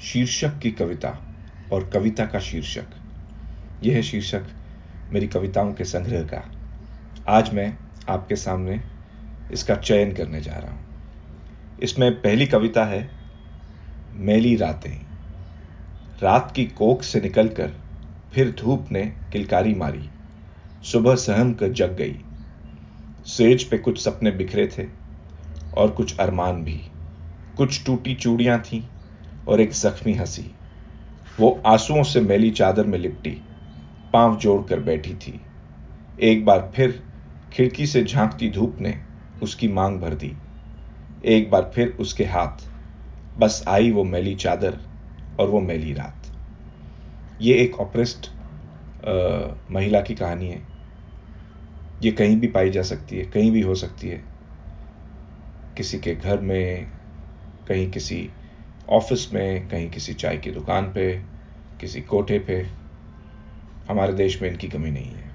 शीर्षक की कविता और कविता का शीर्षक। यह है शीर्षक मेरी कविताओं के संग्रह का। आज मैं आपके सामने इसका चयन करने जा रहा हूँ। इसमें पहली कविता है, मैली रातें। रात की कोख से निकलकर फिर धूप ने किलकारी मारी। सुबह सहम कर जग गई। सेज पे कुछ सपने बिखरे थे और कुछ अरमान भी। कुछ टूटी चूड़ियाँ थीं। और एक जख्मी हँसी। वो आंसुओं से मैली चादर में लिपटी, पाँव जोड़कर बैठी थी। एक बार फिर खिड़की से झांकती धूप ने उसकी मांग भर दी। एक बार फिर उसके हाथ, बस आई वो मैली चादर और वो मैली रात। ये एक ऑपरेस्ट महिला की कहानी है। ये कहीं भी पाई जा सकती है, कहीं भी हो सकती है। किसी के घर में, कहीं किसी ऑफ़िस में, कहीं किसी चाय की दुकान पे, किसी कोठे पे, हमारे देश में इनकी कमी नहीं है।